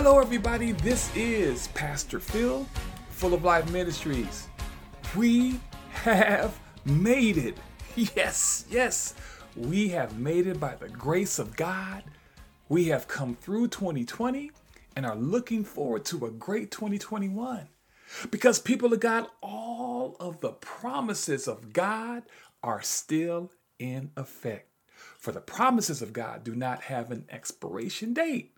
Hello, everybody. This is Pastor Phil, Full of Life Ministries. We have made it. Yes, yes, we have made it by the grace of God. We have come through 2020 and are looking forward to a great 2021. Because, people of God, all of the promises of God are still in effect. For the promises of God do not have an expiration date.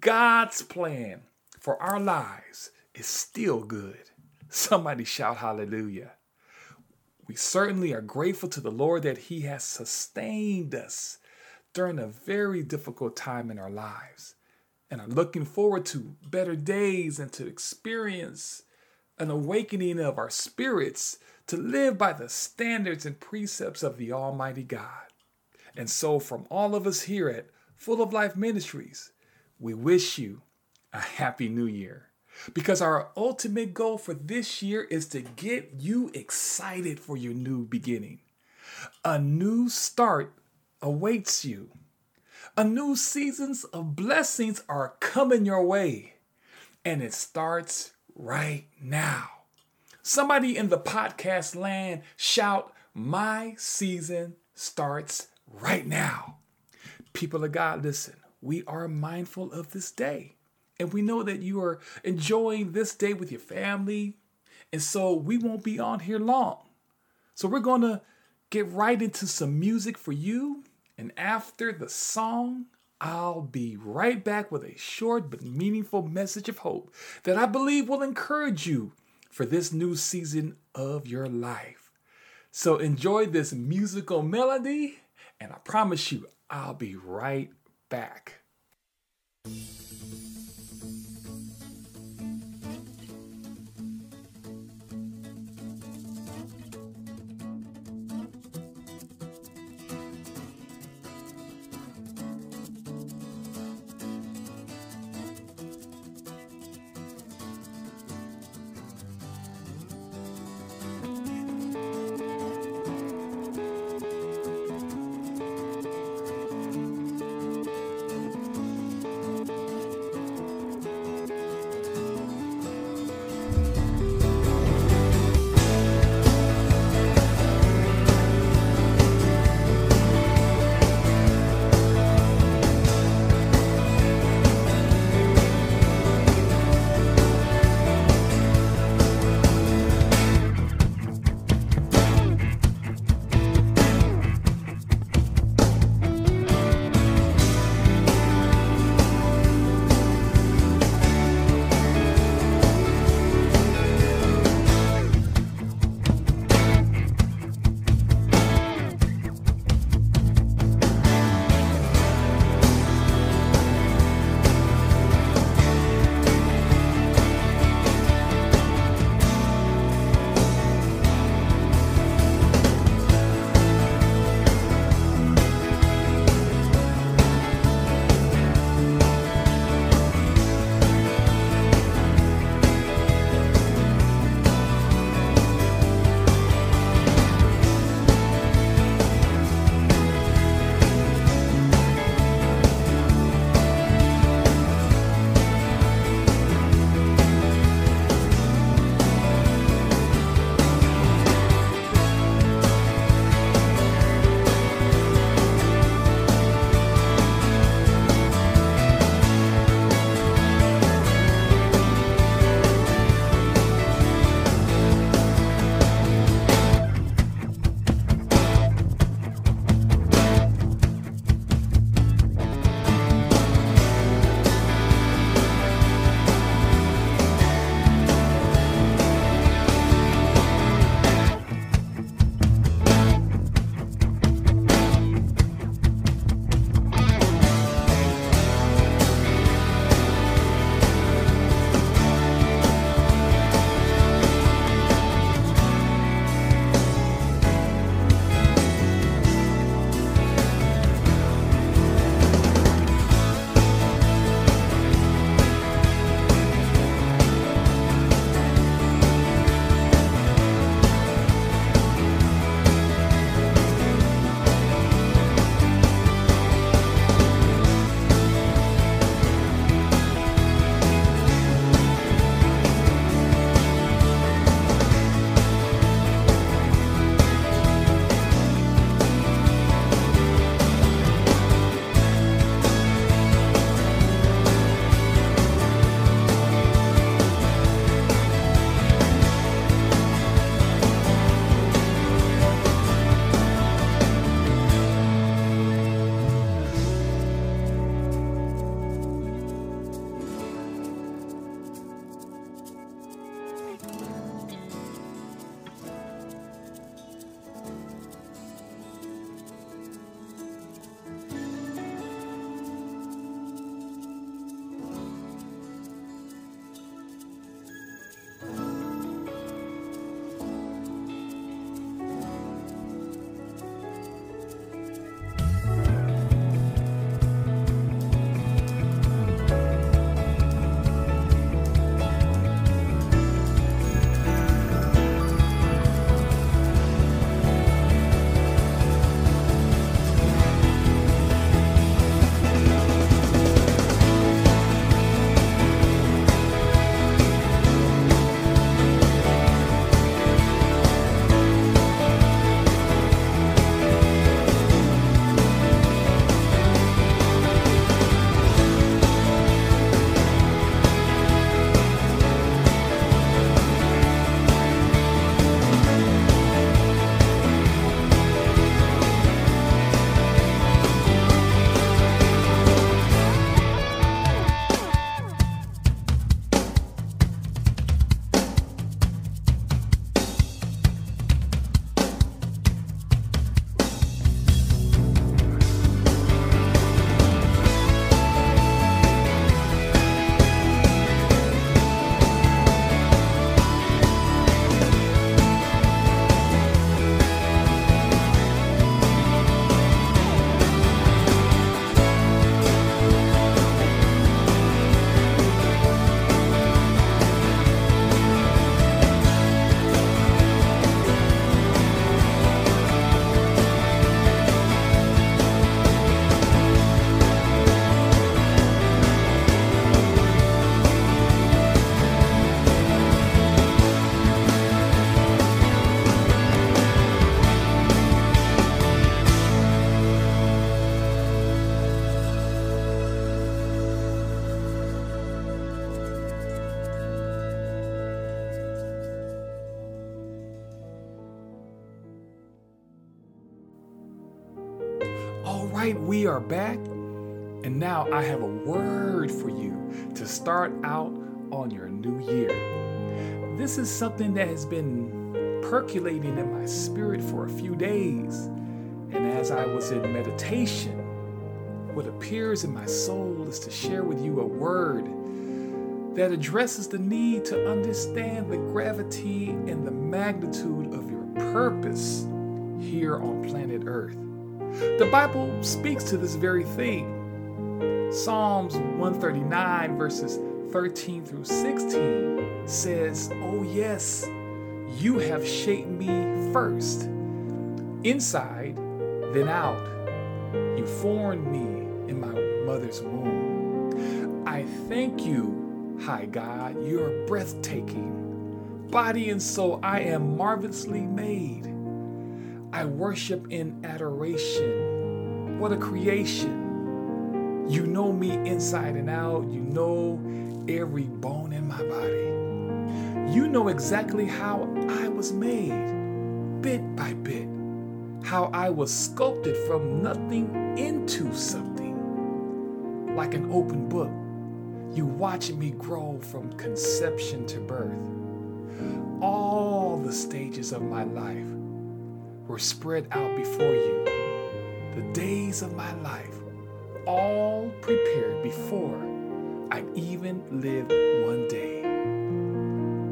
God's plan for our lives is still good. Somebody shout hallelujah. We certainly are grateful to the Lord that He has sustained us during a very difficult time in our lives and are looking forward to better days and to experience an awakening of our spirits to live by the standards and precepts of the Almighty God. And so, from all of us here at Full of Life Ministries, we wish you a happy new year. Because our ultimate goal for this year is to get you excited for your new beginning. A new start awaits you. A new seasons of blessings are coming your way. And it starts right now. Somebody in the podcast land shout, My season starts right now. People of God, listen we are mindful of this day. And we know that you are enjoying this day with your family. And so we won't be on here long. So we're going to get right into some music for you. And after the song, I'll be right back with a short but meaningful message of hope that I believe will encourage you for this new season of your life. So enjoy this musical melody, and I promise you, I'll be right back. Right, we are back. And now I have a word for you to start out on your new year. This is something that has been percolating in my spirit for a few days. And as I was in meditation, what appears in my soul is to share with you a word that addresses the need to understand the gravity and the magnitude of your purpose here on planet Earth. The Bible speaks to this very thing. Psalms 139, verses 13 through 16 says, Oh, yes, you have shaped me first, inside, then out. You formed me in my mother's womb. I thank you, high God, you're breathtaking. Body and soul, I am marvelously made. I worship in adoration. What a creation. You know me inside and out. You know every bone in my body. You know exactly how I was made, bit by bit, how I was sculpted from nothing into something. Like an open book, you watch me grow from conception to birth. All the stages of my life were spread out before you. The days of my life, all prepared before I even lived one day.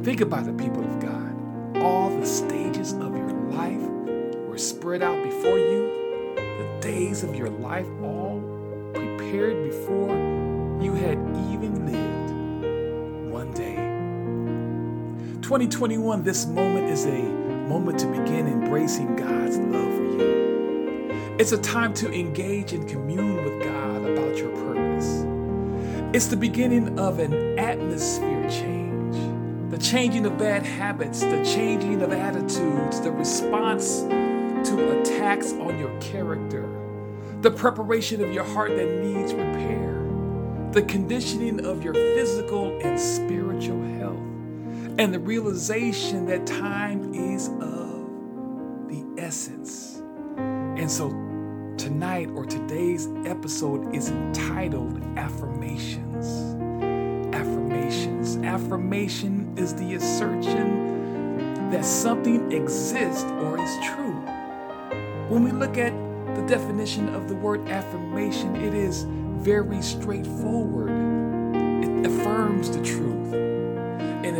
Think about the people of God. All the stages of your life were spread out before you. The days of your life, all prepared before you had even lived one day. 2021, this moment is a moment to begin embracing God's love for you. It's a time to engage and commune with God about your purpose. It's the beginning of an atmosphere change, the changing of bad habits, the changing of attitudes, the response to attacks on your character, the preparation of your heart that needs repair, the conditioning of your physical and spiritual health, and the realization that time is of the essence. And so tonight or today's episode is entitled Affirmations. Affirmations. Affirmation is the assertion that something exists or is true. When we look at the definition of the word affirmation, it is very straightforward. It affirms the truth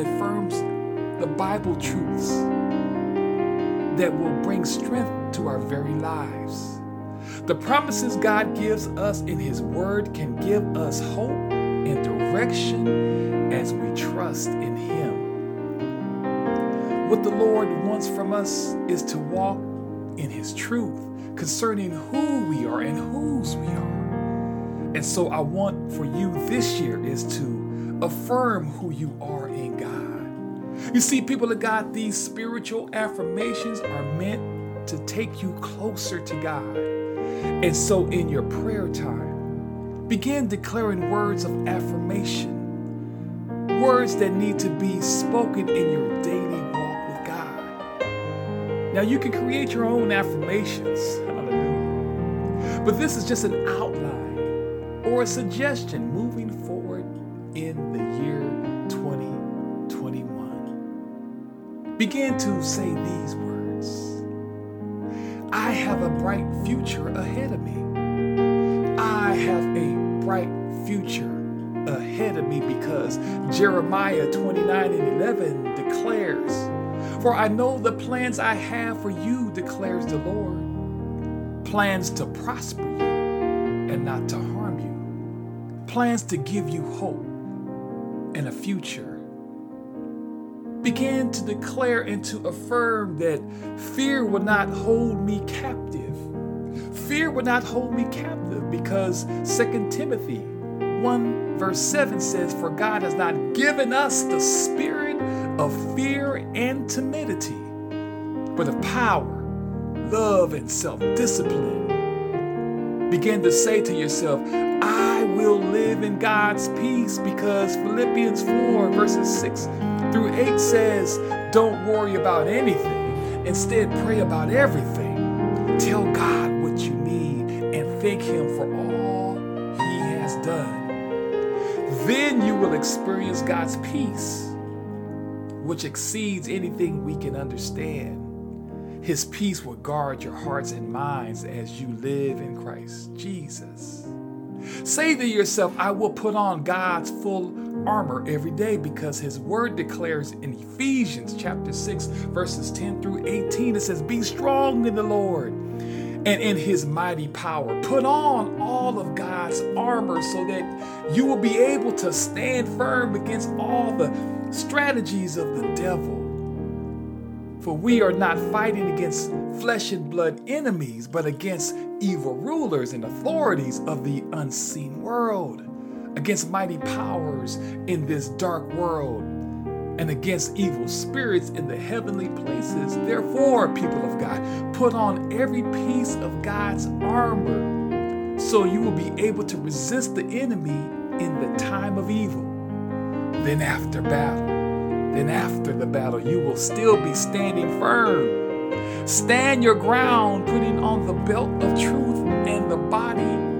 affirms the Bible truths that will bring strength to our very lives. The promises God gives us in His Word can give us hope and direction as we trust in Him. What the Lord wants from us is to walk in His truth concerning who we are and whose we are. And so I want for you this year is to affirm who you are. You see, people of God, these spiritual affirmations are meant to take you closer to God. And so, in your prayer time, begin declaring words of affirmation, words that need to be spoken in your daily walk with God. Now, you can create your own affirmations, hallelujah. But this is just an outline or a suggestion moving 2021. Begin to say these words. I have a bright future ahead of me. I have a bright future ahead of me because Jeremiah 29 and 11 declares, For I know the plans I have for you, declares the Lord plans to prosper you and not to harm you, plans to give you hope and a future began to declare and to affirm that fear would not hold me captive. Fear would not hold me captive because 2 Timothy 1 verse 7 says, For God has not given us the spirit of fear and timidity, but of power, love, and self discipline. Begin to say to yourself, I will live in God's peace because Philippians 4 verses 6 through 8 says, Don't worry about anything. Instead, pray about everything. Tell God what you need and thank Him for all He has done. Then you will experience God's peace, which exceeds anything we can understand. His peace will guard your hearts and minds as you live in Christ Jesus. Say to yourself, I will put on God's full armor every day because his word declares in Ephesians chapter 6 verses 10 through 18 it says be strong in the Lord and in his mighty power. Put on all of God's armor so that you will be able to stand firm against all the strategies of the devil. For we are not fighting against flesh and blood enemies, but against evil rulers and authorities of the unseen world, against mighty powers in this dark world, and against evil spirits in the heavenly places. Therefore, people of God, put on every piece of God's armor so you will be able to resist the enemy in the time of evil. Then, after battle, then after the battle, you will still be standing firm. Stand your ground, putting on the belt of truth and the body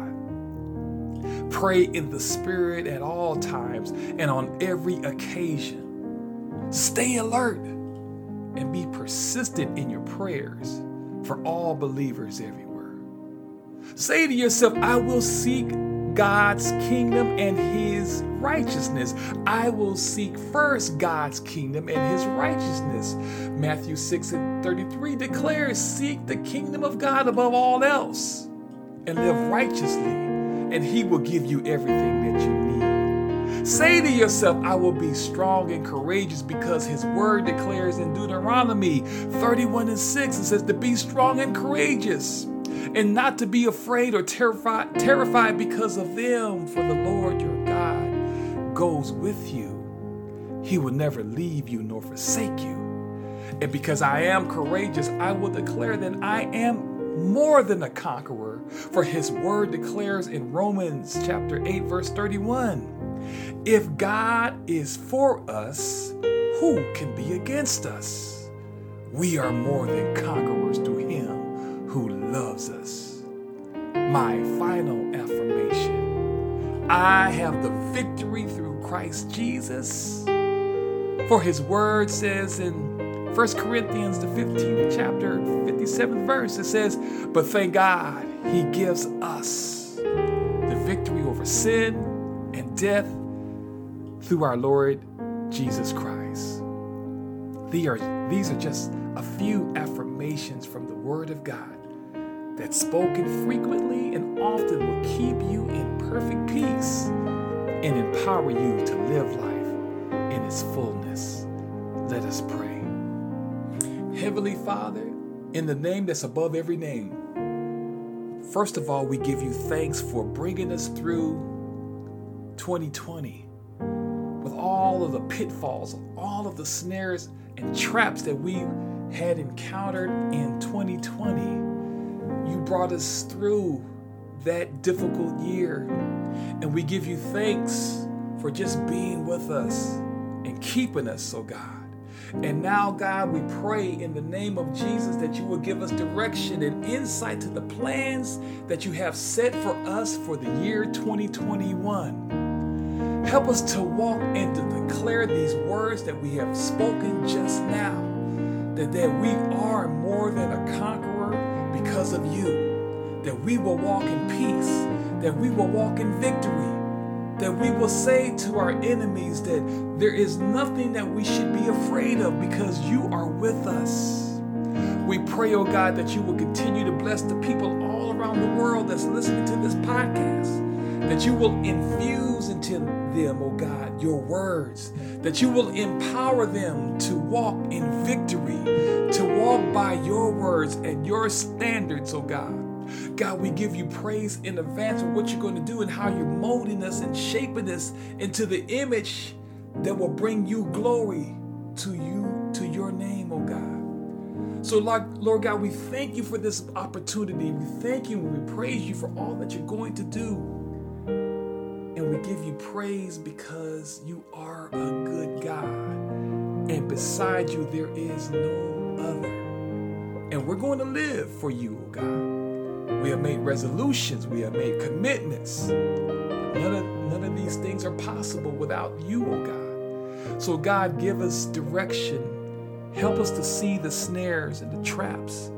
Pray in the Spirit at all times and on every occasion. Stay alert and be persistent in your prayers for all believers everywhere. Say to yourself, I will seek God's kingdom and his righteousness. I will seek first God's kingdom and his righteousness. Matthew 6 and 33 declares, Seek the kingdom of God above all else and live righteously, and he will give you everything that you need. Say to yourself, I will be strong and courageous because his word declares in Deuteronomy 31 and 6, it says to be strong and courageous and not to be afraid or terrified, terrified because of them, for the Lord your God goes with you. He will never leave you nor forsake you. And because I am courageous, I will declare that I am more than a conqueror. For his word declares in Romans chapter 8, verse 31 If God is for us, who can be against us? We are more than conquerors through him who loves us. My final affirmation I have the victory through Christ Jesus. For his word says in 1 Corinthians, the 15th chapter, 57th verse, it says, But thank God he gives us the victory over sin and death through our Lord Jesus Christ. These are, these are just a few affirmations from the Word of God that spoken frequently and often will keep you in perfect peace and empower you to live life in its fullness. Let us pray. Heavenly Father, in the name that's above every name, first of all, we give you thanks for bringing us through 2020 with all of the pitfalls, all of the snares and traps that we had encountered in 2020 you brought us through that difficult year. And we give you thanks for just being with us and keeping us, oh God. And now, God, we pray in the name of Jesus that you will give us direction and insight to the plans that you have set for us for the year 2021. Help us to walk and to declare these words that we have spoken just now that, that we are more than a conqueror because of you. That we will walk in peace, that we will walk in victory, that we will say to our enemies that there is nothing that we should be afraid of because you are with us. We pray, oh God, that you will continue to bless the people all around the world that's listening to this podcast, that you will infuse into them, oh God, your words, that you will empower them to walk in victory, to walk by your words and your standards, oh God. God, we give you praise in advance for what you're going to do and how you're molding us and shaping us into the image that will bring you glory to you, to your name, oh God. So, Lord, God, we thank you for this opportunity. We thank you and we praise you for all that you're going to do. And we give you praise because you are a good God. And beside you, there is no other. And we're going to live for you, oh God. We have made resolutions, we have made commitments. None of, none of these things are possible without you, oh God. So, God, give us direction Help us to see the snares and the traps.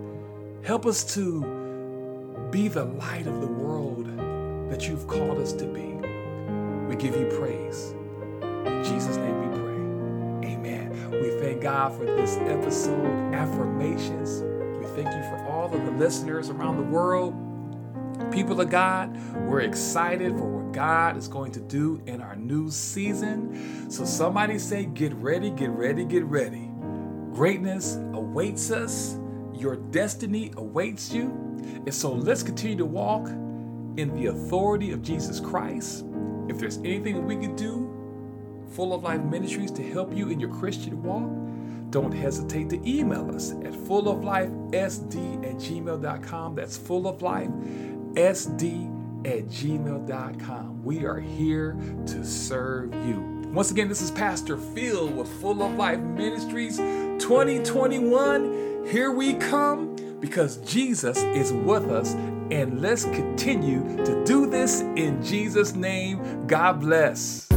Help us to be the light of the world that you've called us to be. We give you praise. In Jesus' name we pray. Amen. We thank God for this episode, affirmations. We thank you for all of the listeners around the world. People of God, we're excited for what God is going to do in our new season. So somebody say, get ready, get ready, get ready. Greatness awaits us, your destiny awaits you. And so let's continue to walk in the authority of Jesus Christ. If there's anything we can do, Full of Life Ministries, to help you in your Christian walk, don't hesitate to email us at fulloflifesd at gmail.com. That's fulloflifesd at gmail.com. We are here to serve you. Once again, this is Pastor Phil with Full of Life Ministries 2021. Here we come because Jesus is with us, and let's continue to do this in Jesus' name. God bless.